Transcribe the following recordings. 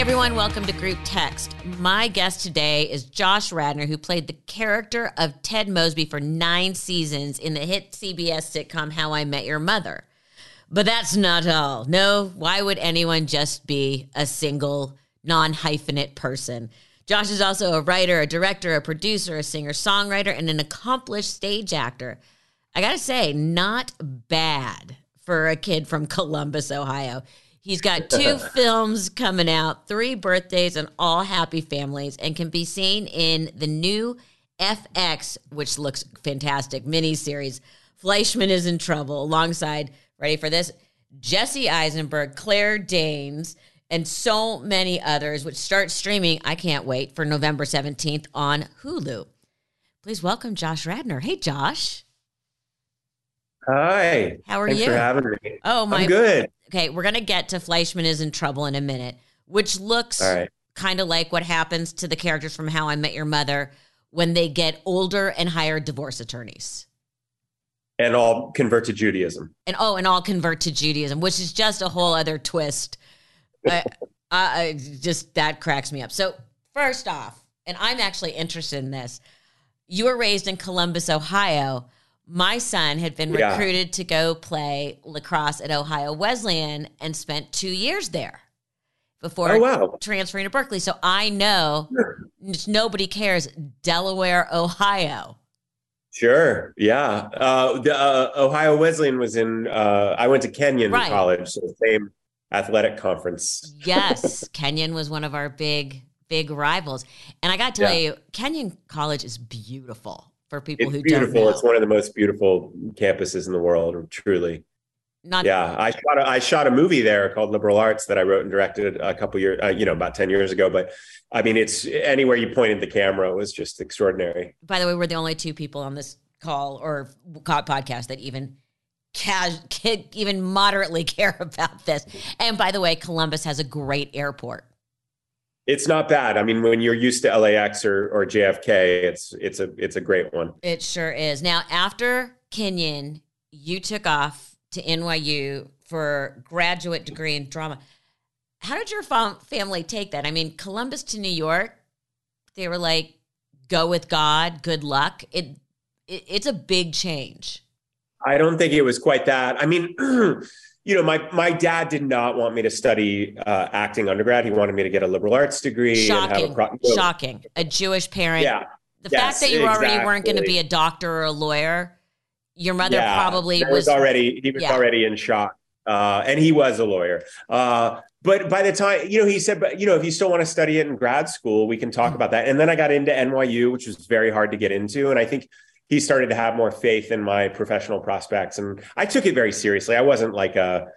Everyone, welcome to Group Text. My guest today is Josh Radnor, who played the character of Ted Mosby for nine seasons in the hit CBS sitcom How I Met Your Mother. But that's not all. No, why would anyone just be a single, non hyphenate person? Josh is also a writer, a director, a producer, a singer songwriter, and an accomplished stage actor. I gotta say, not bad for a kid from Columbus, Ohio. He's got two films coming out, three birthdays, and all happy families, and can be seen in the new FX, which looks fantastic, miniseries. Fleishman is in trouble alongside, ready for this, Jesse Eisenberg, Claire Danes, and so many others, which start streaming, I can't wait, for November 17th on Hulu. Please welcome Josh Radnor. Hey, Josh. Hi. How are Thanks you? for having me. Oh, my. I'm good. Okay, we're going to get to Fleishman is in trouble in a minute, which looks All right. kind of like what happens to the characters from How I Met Your Mother when they get older and hire divorce attorneys. And I'll convert to Judaism. And oh, and all convert to Judaism, which is just a whole other twist. I, I just that cracks me up. So, first off, and I'm actually interested in this. You were raised in Columbus, Ohio. My son had been Yeah. recruited to go play lacrosse at Ohio Wesleyan and spent two years there before Oh, wow. transferring to Berkeley. So I know just nobody cares. Delaware, Ohio. Sure. Yeah. Uh, the, uh, Ohio Wesleyan was in, uh, I went to Kenyon Right. College, so the same athletic conference. Yes, Kenyon was one of our big, big rivals. And I got to tell Yeah. you, Kenyon College is beautiful for people It's who beautiful. don't know. It's one of the most beautiful campuses in the world, truly. Not Yeah, I shot a, I shot a movie there called Liberal Arts that I wrote and directed a couple years, uh, you know, about ten years ago. But I mean, it's anywhere you pointed the camera it was just extraordinary. by the way, we're the only two people on this call or podcast that even cas- even moderately care about this. And by the way, Columbus has a great airport. It's not bad. I mean, when you're used to LAX or, or JFK, it's it's a it's a great one. It sure is. Now, after Kenyon, you took off to NYU for graduate degree in drama. How did your fam- family take that? I mean, Columbus to New York, they were like, "Go with God, good luck." It, it it's a big change. I don't think it was quite that. I mean, you know, my my dad did not want me to study uh, acting undergrad. He wanted me to get a liberal arts degree and have Shocking, a pro- know, shocking. A Jewish parent. Yeah, The Yes, fact that you already weren't going to be a doctor or a lawyer, your mother yeah. probably There was, already he was yeah. already in shock, uh, and he was a lawyer. Uh, but by the time you know, he said, "But you know, if you still want to study it in grad school, we can talk Mm. about that." And then I got into NYU, which was very hard to get into, and I think he started to have more faith in my professional prospects, and I took it very seriously. I wasn't like a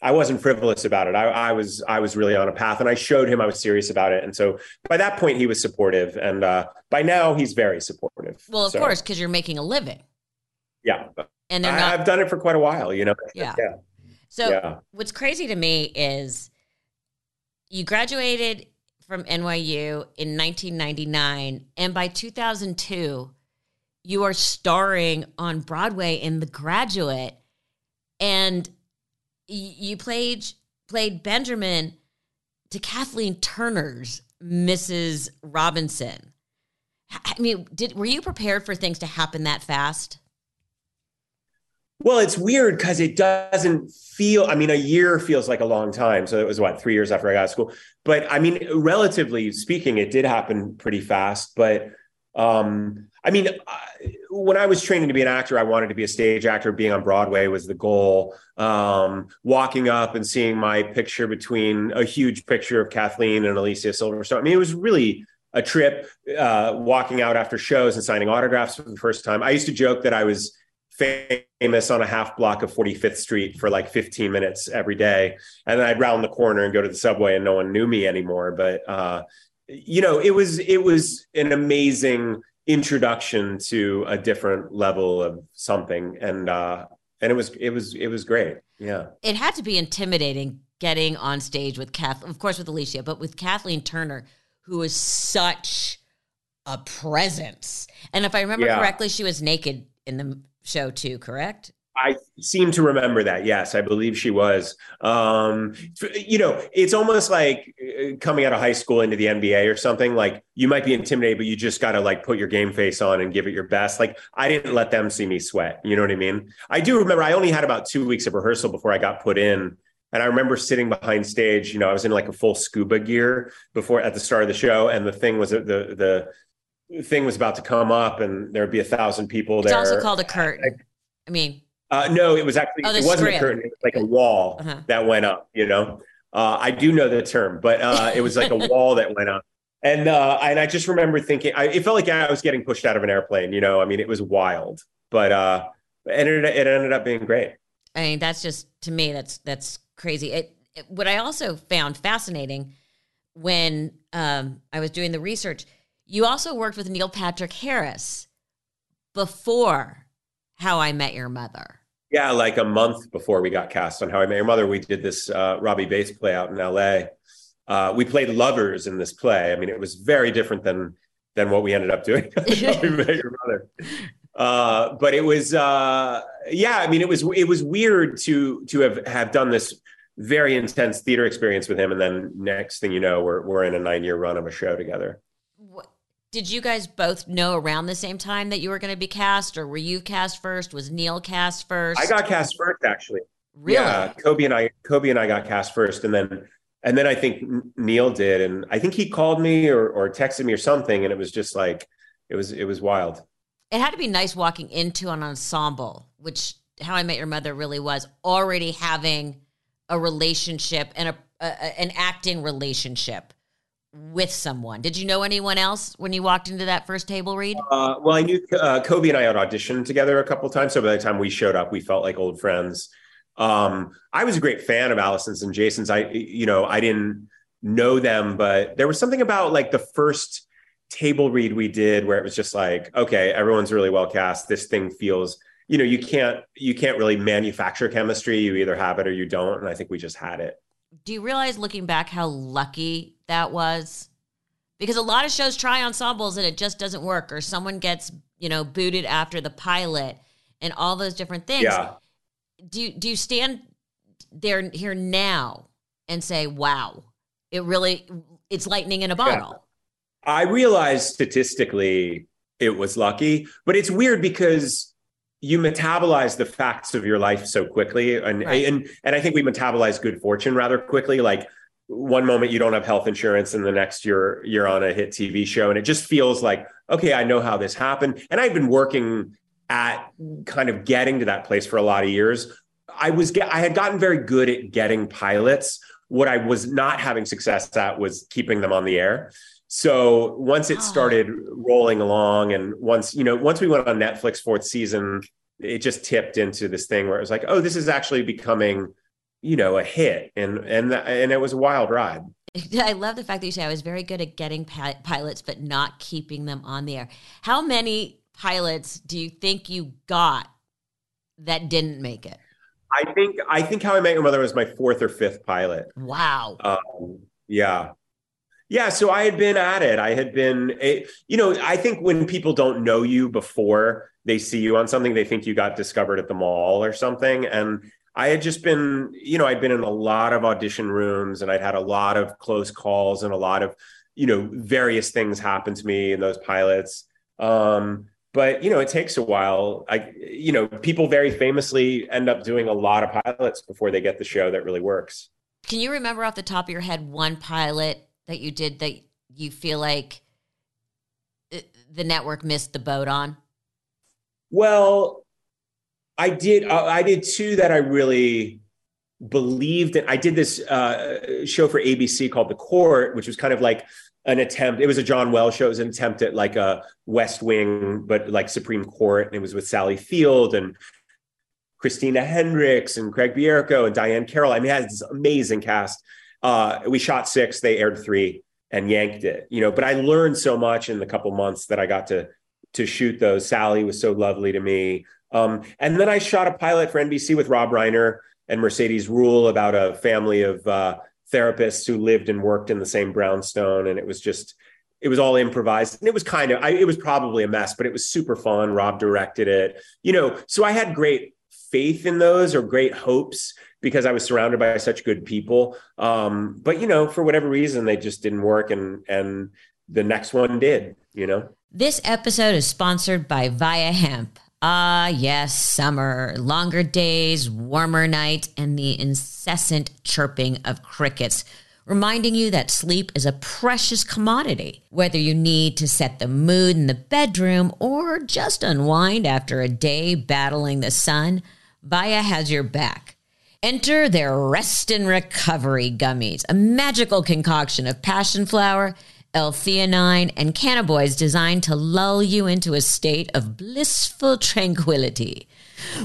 I wasn't frivolous about it. I, I was I was really on a path, and I showed him I was serious about it. And so by that point, he was supportive, and uh, by now he's very supportive. well, of So, course, because you're making a living, yeah. and I, not. I've done it for quite a while, you know. Yeah. yeah, So yeah. what's crazy to me is you graduated from NYU in 1999, and by 2002, you are starring on Broadway in The Graduate, and you played played Benjamin to Kathleen Turner's Mrs. Robinson. I mean, did were you prepared for things to happen that fast? Well, it's weird because it doesn't feel. I mean, a year feels like a long time. So it was what three years after I got out of school. But I mean, relatively speaking, it did happen pretty fast. But um, I mean, I- when I was training to be an actor, I wanted to be a stage actor. Being on Broadway was the goal. Um, walking up and seeing my picture between a huge picture of Kathleen and Alicia Silverstone. I mean, it was really a trip. Uh, walking out after shows and signing autographs for the first time. I used to joke that I was famous on a half block of 45th Street for like 15 minutes every day. And then I'd round the corner and go to the subway and no one knew me anymore. But, uh, you know, it was, it was an amazing introduction to a different level of something. And, uh, and it was, it was, it was great. Yeah. It had to be intimidating getting on stage with Kath, of course, with Alicia, but with Kathleen Turner, who is such a presence. And if I remember yeah. correctly, she was naked in the show too, correct? I seem to remember that. Yes, I believe she was. Um, you know, it's almost like coming out of high school into the NBA or something. Like you might be intimidated, but you just got to like put your game face on and give it your best. Like I didn't let them see me sweat. You know what I mean? I do remember I only had about two weeks of rehearsal before I got put in. And I remember sitting behind stage, you know, I was in like a full scuba gear before at the start of the show. And the thing was the, the, thing was about to come up and there'd be a thousand people it's there. It's also called a curtain. I, I mean, uh, no, it was actually, oh, it wasn't strip. a curtain. It was like a wall uh-huh. that went up, you know? Uh, I do know the term, but uh, it was like a wall that went up. And uh, and I just remember thinking, I, it felt like I was getting pushed out of an airplane. You know, I mean, it was wild, but uh, it ended it ended up being great. I mean, that's just to me, that's that's crazy. It, it what I also found fascinating when um, I was doing the research you also worked with Neil Patrick Harris before How I Met Your Mother. Yeah, like a month before we got cast on How I Met Your Mother, we did this uh, Robin Baitz play out in LA. Uh, we played lovers in this play. I mean, it was very different than than what we ended up doing. How I Met Your Mother. Uh, but it was, uh, yeah. I mean, it was it was weird to to have have done this very intense theater experience with him, and then next thing you know, we're we're in a nine year run of a show together. Did you guys both know around the same time that you were going to be cast, or were you cast first? Was Neil cast first? I got cast first, actually. Really? Yeah, Cobie and I, Cobie and I got cast first, and then and then I think Neil did, and I think he called me or or texted me or something, and it was just like it was it was wild. It had to be nice walking into an ensemble, which How I Met Your Mother really was, already having a relationship and a, a an acting relationship with someone. Did you know anyone else when you walked into that first table read? Uh, well, I knew uh, Cobie and I had auditioned together a couple times. So by the time we showed up, we felt like old friends. Um, I was a great fan of Allison's and Jason's. I, you know, I didn't know them, but there was something about like the first table read we did where it was just like, okay, everyone's really well cast. This thing feels, you know, you can't you can't really manufacture chemistry. You either have it or you don't. And I think we just had it do you realize looking back how lucky that was? Because a lot of shows try ensembles and it just doesn't work, or someone gets, you know, booted after the pilot and all those different things. Yeah. Do you, do you stand there here now and say, wow, it really, it's lightning in a bottle? Yeah. I realize statistically it was lucky, but it's weird because you metabolize the facts of your life so quickly and right. and and I think we metabolize good fortune rather quickly. Like one moment you don't have health insurance and the next you're you're on a hit TV show and it just feels like okay I know how this happened. And I've been working at kind of getting to that place for a lot of years. I was I had gotten very good at getting pilots. What I was not having success at was keeping them on the air so once it started rolling along, and once you know, once we went on Netflix fourth season, it just tipped into this thing where it was like, oh, this is actually becoming, you know, a hit, and and and it was a wild ride. I love the fact that you say I was very good at getting pilots, but not keeping them on the air. How many pilots do you think you got that didn't make it? I think I think How I Met Your Mother was my fourth or fifth pilot. Wow. Um, yeah, yeah, so I had been at it. I had been, you know, I think when people don't know you before they see you on something, they think you got discovered at the mall or something. And I had just been, you know, I'd been in a lot of audition rooms and I'd had a lot of close calls and a lot of, you know, various things happen to me in those pilots. Um, but you know, it takes a while. I, you know, people very famously end up doing a lot of pilots before they get the show that really works. Can you remember off the top of your head one pilot that you did that you feel like the network missed the boat on? Well, I did. Uh, I did two that I really believed in. I did this uh, show for ABC called The Court, which was kind of like an attempt. It was a John Wells show. It was an attempt at like a West Wing, but like Supreme Court. And it was with Sally Field and Christina Hendricks and Craig Bierko and Diahann Carroll. I mean, it has this amazing cast. Uh, we shot six, they aired three and yanked it, you know, but I learned so much in the couple months that I got to to shoot those. Sally was so lovely to me. Um, and then I shot a pilot for NBC with Rob Reiner and Mercedes Ruehl about a family of uh, therapists who lived and worked in the same brownstone. And it was just, it was all improvised. And it was kind of, I, it was probably a mess, but it was super fun. Rob directed it, you know, so I had great faith in those or great hopes because I was surrounded by such good people. Um, but you know, for whatever reason, they just didn't work, and and the next one did. You know. This episode is sponsored by Viia Hemp. Ah, yes, summer, longer days, warmer night, and the incessant chirping of crickets, reminding you that sleep is a precious commodity. Whether you need to set the mood in the bedroom or just unwind after a day battling the sun, Viia has your back. Enter their Rest and Recovery Gummies, a magical concoction of passion flower, L-theanine, and cannabinoids designed to lull you into a state of blissful tranquility.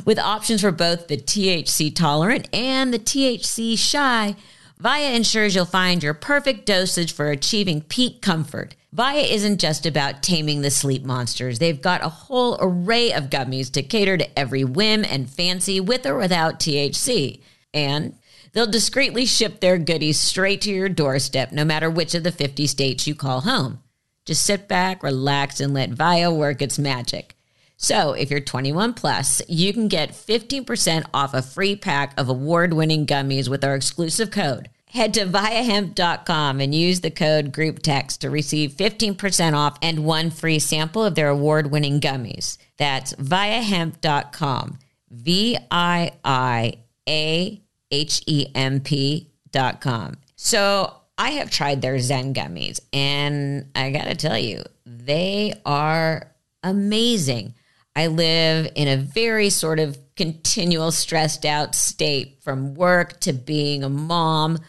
With options for both the THC tolerant and the THC shy, Viia ensures you'll find your perfect dosage for achieving peak comfort. Viia isn't just about taming the sleep monsters. They've got a whole array of gummies to cater to every whim and fancy with or without THC. And they'll discreetly ship their goodies straight to your doorstep, no matter which of the 50 states you call home. Just sit back, relax, and let Viia work its magic. So, if you're 21 plus, you can get 15% off a free pack of award winning gummies with our exclusive code. Head to viiahemp.com and use the code GroupText to receive 15% off and one free sample of their award winning gummies. That's viiahemp.com. V I I A H E M P.com. So I have tried their Zen gummies, and I got to tell you, they are amazing. I live in a very sort of continual stressed out state from work to being a mom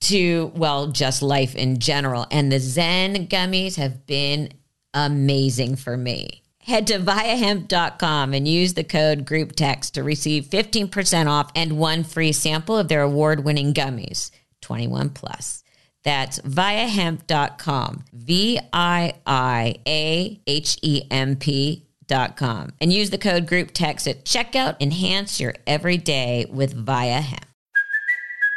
to, well, just life in general. And the Zen gummies have been amazing for me. Head to viiahemp.com and use the code GroupText to receive 15% off and one free sample of their award winning gummies, 21 plus. That's viiahemp.com, V I I A H E M P.com. And use the code GroupText at checkout. Enhance your everyday with Viia Hemp.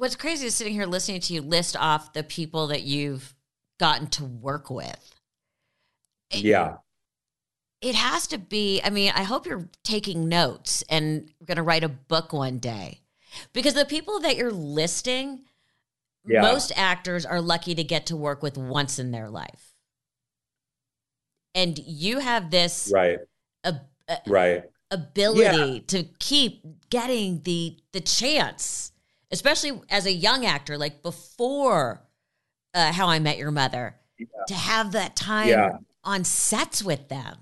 what's crazy is sitting here listening to you list off the people that you've gotten to work with. It, yeah. It has to be, I mean, I hope you're taking notes and going to write a book one day because the people that you're listing, yeah. most actors are lucky to get to work with once in their life. And you have this right. A, a, uh, right ability yeah. to keep getting the the chance especially as a young actor, like before uh, How I Met Your Mother, yeah. to have that time yeah. on sets with them.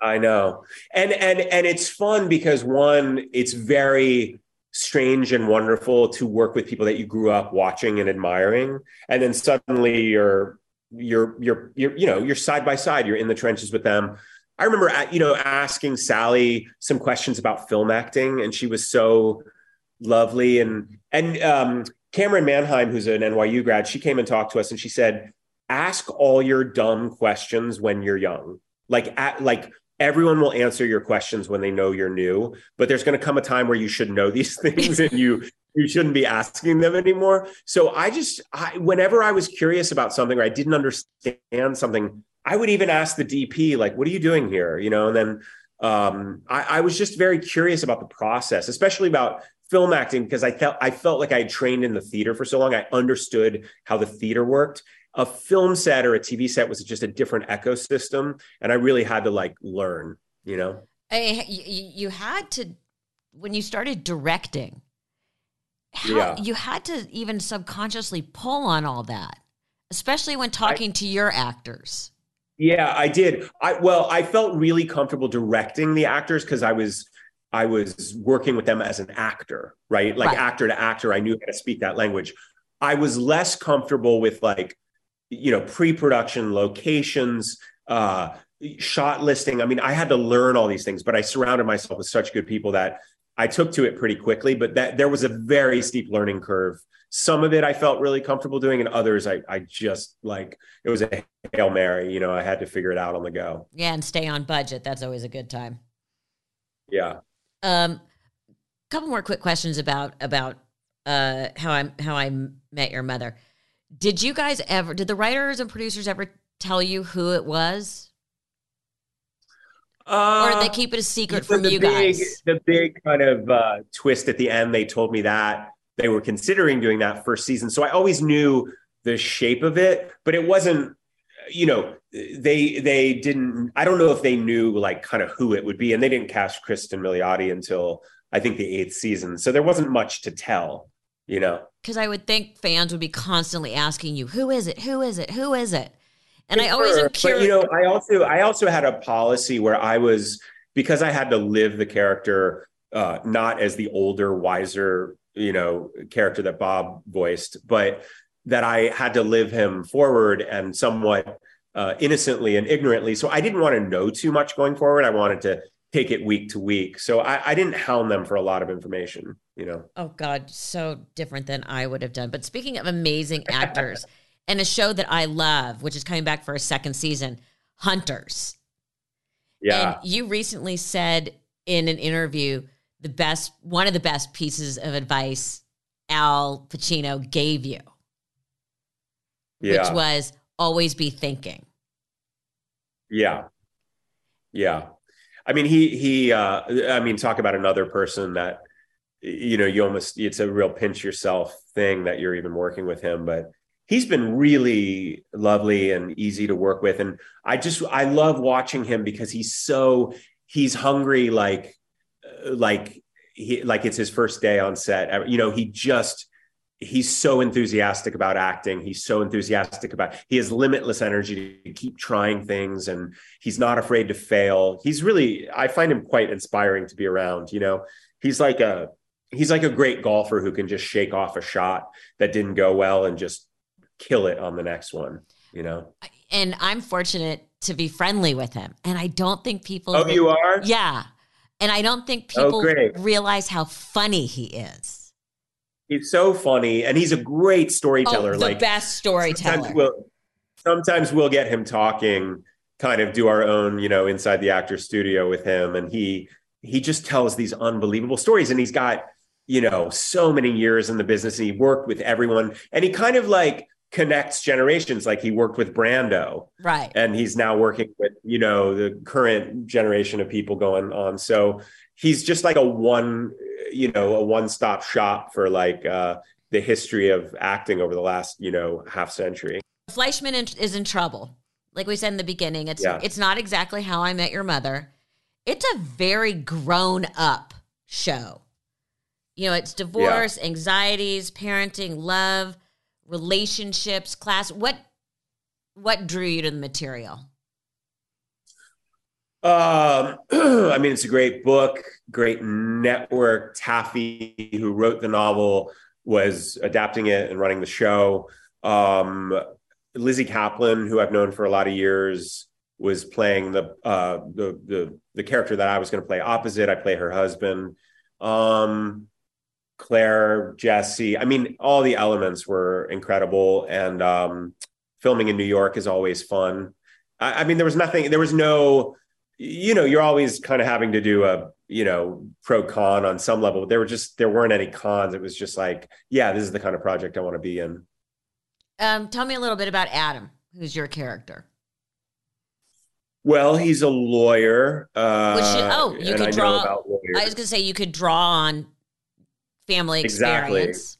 I know, and and and it's fun because one, it's very strange and wonderful to work with people that you grew up watching and admiring, and then suddenly you're you're you're you're you know you're side by side, you're in the trenches with them. I remember, uh, you know, asking Sally some questions about film acting, and she was so lovely. And and um, Camryn Manheim, who's an NYU grad, she came and talked to us, and she said, "Ask all your dumb questions when you're young. Like at like." Everyone will answer your questions when they know you're new, but there's going to come a time where you should know these things and you you shouldn't be asking them anymore. So I just I, whenever I was curious about something or I didn't understand something, I would even ask the DP like, "What are you doing here?" You know, and then um, I, I, was just very curious about the process, especially about film acting because I felt I felt like I had trained in the theater for so long. I understood how the theater worked. a film set or a TV set was just a different ecosystem, and I really had to like learn. You know, I, you, had to when you started directing. How, Yeah. You had to even subconsciously pull on all that, especially when talking to your actors. Yeah, I did. I well, I felt really comfortable directing the actors because I was I was working with them as an actor, right? Like Right. actor to actor, I knew how to speak that language. I was less comfortable with like, you know, pre-production locations, uh, shot listing. I mean, I had to learn all these things, but I surrounded myself with such good people that I took to it pretty quickly. But that there was a very steep learning curve. Some of it I felt really comfortable doing, and others I I just like it was a hail mary. You know, I had to figure it out on the go. Yeah, and stay on budget. That's always a good time. Yeah. Um, couple more quick questions about about uh how I how I met your mother. Did you guys ever? Did the writers and producers ever tell you who it was, or Uh, did they keep it a secret from you big, guys? The big kind of uh, twist at the end, they told me that they were considering doing that first season. So I always knew the shape of it, but it wasn't. You know, they they didn't. I don't know if they knew like kind of who it would be, and they didn't cast Kristen Milioti until I think the eighth season. So there wasn't much to tell. You know. Because I would think fans would be constantly asking you, "Who is it? Who is it? Who is it?" And I always Sure, am But you know, I also I also had a policy where I was because I had to live the character uh, not as the older, wiser, you know, character that Bob voiced, but that I had to live him forward and somewhat uh, innocently and ignorantly. So I didn't want to know too much going forward. I wanted to take it week to week. So I, I didn't hound them for a lot of information. You know. Oh God, so different than I would have done. But speaking of amazing actors and a show that I love, which is coming back for a second season, Hunters. Yeah. And you recently said in an interview the best one of the best pieces of advice Al Pacino gave you, yeah. which was always be thinking. Yeah. Yeah. I mean, he, he, uh, I mean, talk about another person that, you know, you almost, it's a real pinch yourself thing that you're even working with him, but he's been really lovely and easy to work with. And I just, I love watching him because he's so, he's hungry, like, like, he, like it's his first day on set. You know, he just, he's so enthusiastic about acting. He's so enthusiastic about he has limitless energy to keep trying things and he's not afraid to fail. He's really I find him quite inspiring to be around, you know. He's like a he's like a great golfer who can just shake off a shot that didn't go well and just kill it on the next one, you know. And I'm fortunate to be friendly with him. And I don't think people Oh, you are? Yeah. And I don't think Oh, people great. realize how funny he is. He's so funny and he's a great storyteller. Oh, the like best storyteller. Sometimes we'll, sometimes we'll get him talking, kind of do our own, you know, inside the actor studio with him, and he he just tells these unbelievable stories, and he's got you know so many years in the business, and he worked with everyone, and he kind of like connects generations. Like he worked with Brando, right. and he's now working with you know the current generation of people going on. So he's just like a one, you know, a one stop shop for like. uh the history of acting over the last, you know, half century. Fleishman is in trouble. Like we said in the beginning, it's Yeah. it's not exactly how I met your mother. It's a very grown up show. You know, it's divorce, anxieties, parenting, love, relationships, class. What what drew you to the material? Um, I mean, it's a great book, great network. Taffy, who wrote the novel, was adapting it and running the show. Um, Lizzy Caplan, who I've known for a lot of years, was playing the uh, the the the character that I was going to play opposite. I play her husband. Um, Claire, Jesse. I mean, all the elements were incredible, and um, filming in New York is always fun. I, I mean, there was nothing. There was no you know you're always kind of having to do a you know pro con on some level there were just there weren't any cons it was just like yeah this is the kind of project i want to be in Um, tell me a little bit about Adam, who's your character. well he's a lawyer uh Which oh, you could I draw- about. I was going to say you could draw on family Exactly. experience.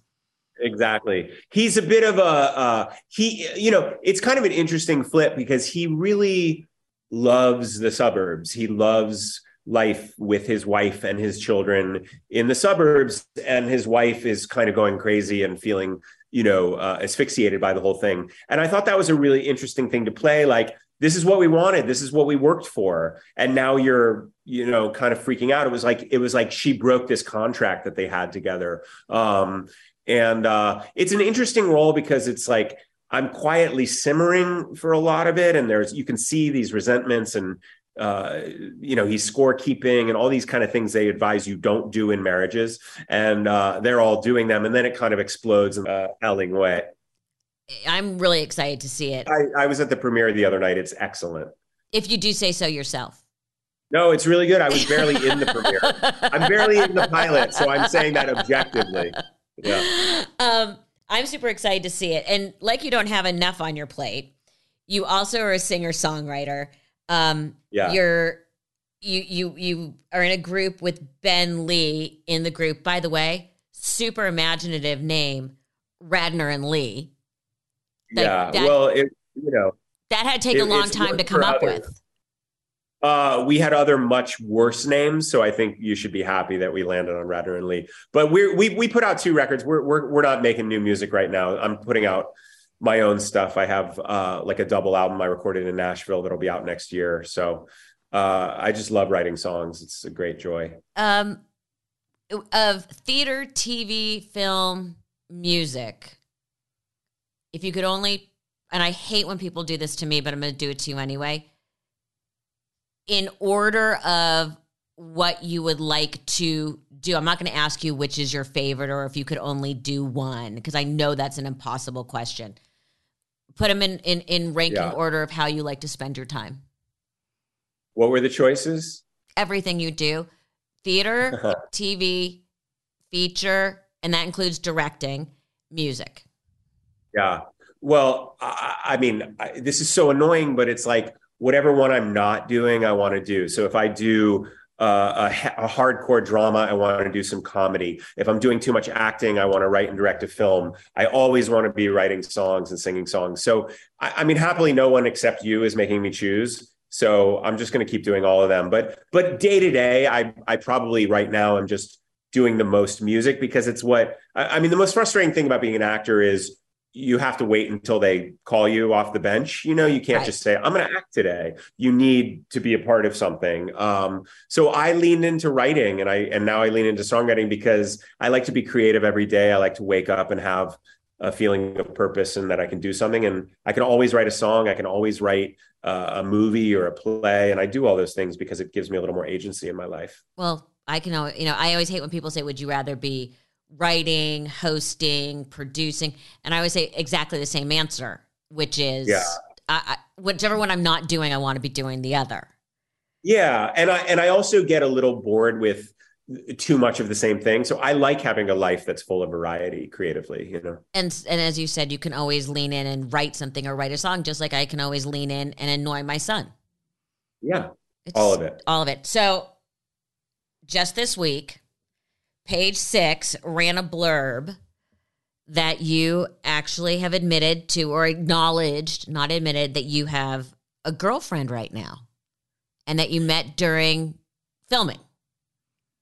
exactly. He's a bit of a uh, he. You know, it's kind of an interesting flip because he really loves the suburbs. He loves life with his wife and his children in the suburbs, and his wife is kind of going crazy and feeling, you know, uh, asphyxiated by the whole thing. And I thought that was a really interesting thing to play. Like, this is what we wanted. This is what we worked for, and now you're, you know, kind of freaking out. It was like it was like she broke this contract that they had together. Um, and uh, it's an interesting role because it's like I'm quietly simmering for a lot of it, and there's you can see these resentments and uh, you know he's scorekeeping and all these kind of things they advise you don't do in marriages, and uh, they're all doing them, and then it kind of explodes in a telling way. I'm really excited to see it. I, I was at the premiere the other night. It's excellent. If you do say so yourself. No, it's really good. I was barely in the premiere. I'm barely in the pilot, so I'm saying that objectively. Yeah. Um, I'm super excited to see it. And like you don't have enough on your plate, you also are a singer songwriter. Um, Yeah. You're you you you are in a group with Ben Lee in the group. By the way, super imaginative name, Radnor and Lee. Like, yeah. that- well, it, you know, That had taken a It- long time to come up with. Uh, we had other much worse names, so I think you should be happy that we landed on Radnor and Lee. But we're, we we put out two records. We're we're we're not making new music right now. I'm putting out my own stuff. I have uh, like a double album I recorded in Nashville that'll be out next year. So uh, I just love writing songs. It's a great joy. um, of theater, TV, film, music, if you could only, and I hate when people do this to me, but I'm going to do it to you anyway. In order of what you would like to do, I'm not going to ask you which is your favorite or if you could only do one, because I know that's an impossible question. Put them in, in, in ranking Yeah. order of how you like to spend your time. What were the choices? Everything you do theater, TV, feature, and that includes directing, music. Yeah. Well, I, I mean, I, this is so annoying, but it's like whatever one I'm not doing, I want to do. So if I do uh, a, a hardcore drama, I want to do some comedy. If I'm doing too much acting, I want to write and direct a film. I always want to be writing songs and singing songs. So, I, I mean, happily, no one except you is making me choose. So I'm just going to keep doing all of them. But but day to day, I I probably right now I'm just doing the most music because it's what I, I mean. The most frustrating thing about being an actor is you have to wait until they call you off the bench. You know, you can't Right. just say, I'm going to act today. You need to be a part of something. Um, so I leaned into writing and I, and now I lean into songwriting because I like to be creative every day. I like to wake up and have a feeling of purpose and that I can do something. And I can always write a song. I can always write uh, a movie or a play. And I do all those things because it gives me a little more agency in my life. Well, I can, you know, I always hate when people say, would you rather be writing, hosting, producing? And I always say exactly the same answer, which is, Yeah. I, I, whichever one I'm not doing, I want to be doing the other. Yeah, and I and I also get a little bored with too much of the same thing. So I like having a life that's full of variety creatively, you know. And, and as you said, you can always lean in and write something or write a song, just like I can always lean in and annoy my son. Yeah. It's All of it. All of it. So just this week, page six ran a blurb that you actually have admitted to or acknowledged, not admitted, that you have a girlfriend right now and that you met during filming.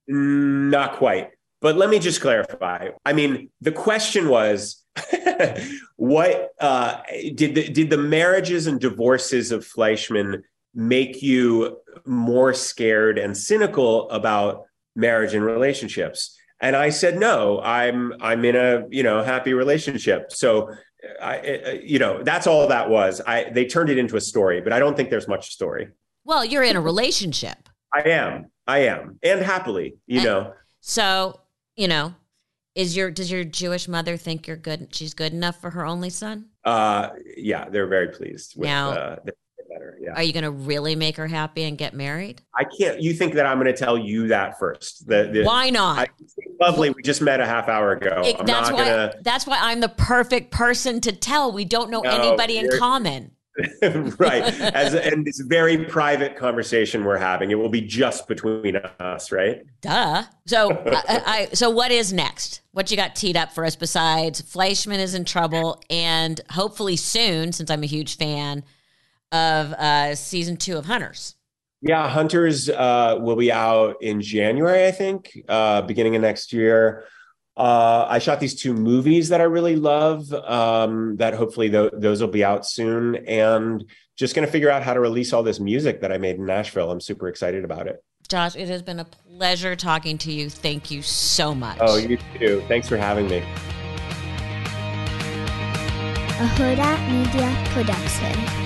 Not quite. But let me just clarify. I mean, the question was what uh, did the, did the marriages and divorces of Fleishman make you more scared and cynical about marriage and relationships? And I said no. I'm I'm in a you know happy relationship. So I uh, you know that's all that was. I they turned it into a story, but I don't think there's much story. Well, you're in a relationship. I am. I am. And happily, you And- know. So, you know, is your does your Jewish mother think you're good she's good enough for her only son? Uh, yeah, they're very pleased with Now- uh, better. Yeah, Are you going to really make her happy and get married? I can't. You think that I'm going to tell you that first? The, the, Why not? I, lovely. We just met a half hour ago. It- I'm that's not why gonna. that's why I'm the perfect person to tell. We don't know No, anybody in common. right. As and this very private conversation we're having. It will be just between us, right? Duh. So, I, I, so what is next? What you got teed up for us besides Fleishman is in trouble, and hopefully soon, since I'm a huge fan of uh, season two of Hunters. Yeah, Hunters uh, will be out in January, I think, uh, beginning of next year. Uh, I shot these two movies that I really love. Um, that hopefully th- those will be out soon, and just going to figure out how to release all this music that I made in Nashville. I'm super excited about it. Josh, it has been a pleasure talking to you. Thank you so much. Oh, you too. Thanks for having me. A Huda Media Production.